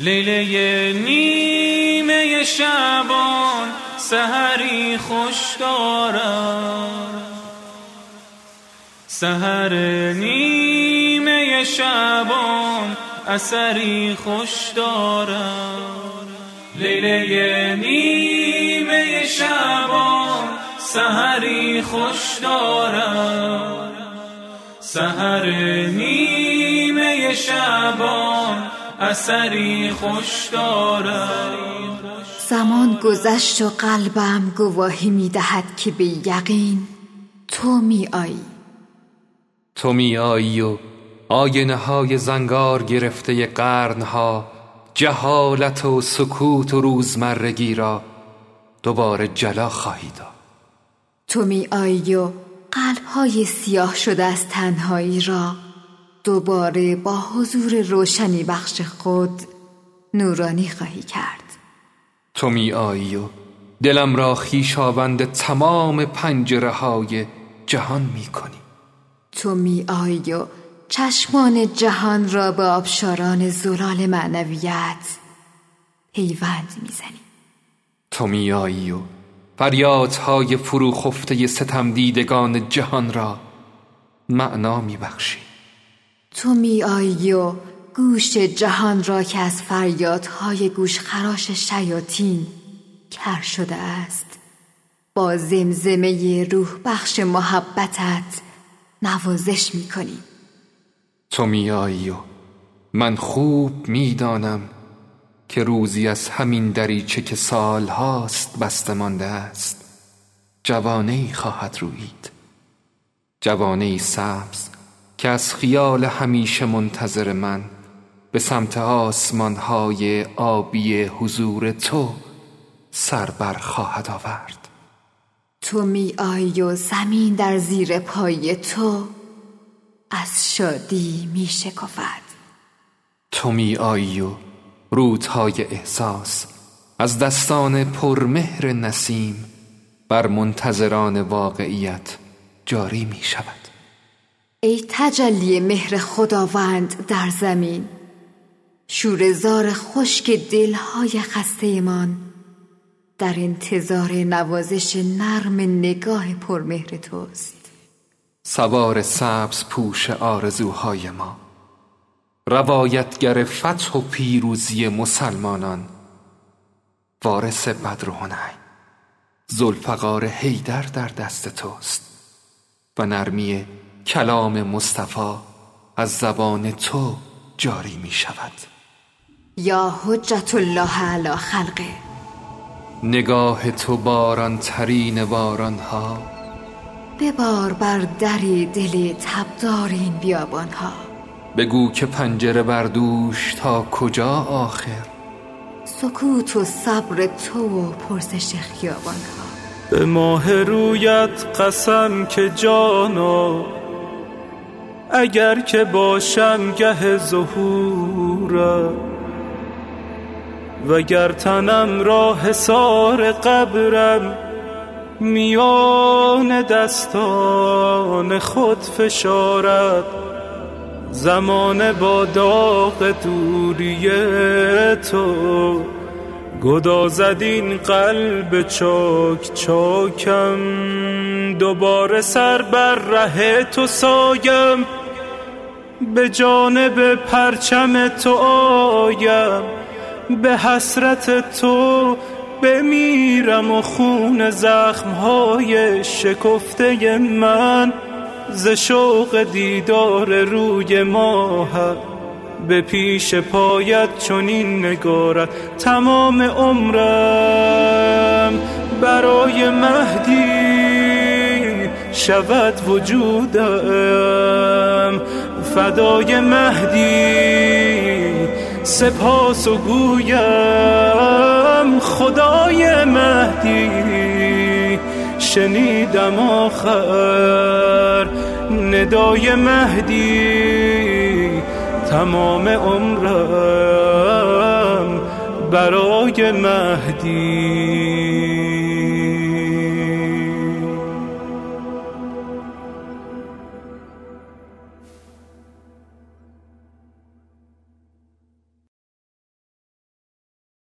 لیله نیمه شبان سهری خوش دارم سهر نیمه شبان اثری خوش دارم لیله نیمه شبان سهری خوش دارم سهر نیمه شبان اثری خوش دارم زمان گذشت و قلبم گواهی می‌دهد که به یقین تو می آیی. تو می آیی و آینه های زنگار گرفته قرنها جهالت و سکوت و روزمرگی را دوباره جلا خواهی داد. تو می آیی و قلبهای سیاه شده از تنهایی را دوباره با حضور روشنی بخش خود نورانی خواهی کرد. تو می آیی و دلم را خیشاوند تمام پنجره های جهان می کنی. تو می آیی و چشمان جهان را به آبشاران زلال معنویت پیوند می‌زنی تو می آیی و فریادهای فروخفته ستم دیدگان جهان را معنا می بخشی. تو می آیی و گوش جهان را که از فریادهای گوش خراش شیاطین کر شده است. با زمزمه روح بخش محبتت نوازش می کنی تو میایی و من خوب می‌دانم که روزی از همین دریچه که سال هاست بسته مانده است جوانه ای خواهد روید. جوانه ای سبز که از خیال همیشه منتظر من به سمت آسمان های آبی حضور تو سر بر خواهد آورد. تو می آیی و زمین در زیر پای تو از شادی می شکفد تو می آیی و رودهای احساس از دستان پرمهر نسیم بر منتظران واقعیت جاری می شود ای تجلی مهر خداوند در زمین شورزار خشک دلهای خستهمان در انتظار نوازش نرم نگاه پرمهر توست. سوار سبز پوش آرزوهای ما روایتگر فتح و پیروزی مسلمانان وارث بدر و زلفقار حیدر در دست توست و نرمی کلام مصطفی از زبان تو جاری می شود. یا حجت الله علی خلقه. نگاه تو باران ترین باران ها ببار بر در دل تبدار این بیابان ها بگو که پنجره بردوش تا کجا آخر. سکوت و صبر تو و پرسش خیابان ها به ماه رویت قسم که جانا اگر که باشم گه ظهورم وگر تنم را حسار قبرم میان دستان خود فشارد. زمان با داغ دوری تو گدازد این قلب چاک چاکم. دوباره سر بر ره تو سایم. به جانب پرچم تو آیم به حسرت تو بمیرم و خون زخمهای شکفته من ز شوق دیدار روی ماهت به پیش پایت چنین نگارد تمام عمرم برای مهدی. شود وجودم. فدای مهدی سپاس و گویم. خدای مهدی شنیدم آخر. ندای مهدی تمام عمرم برای مهدی.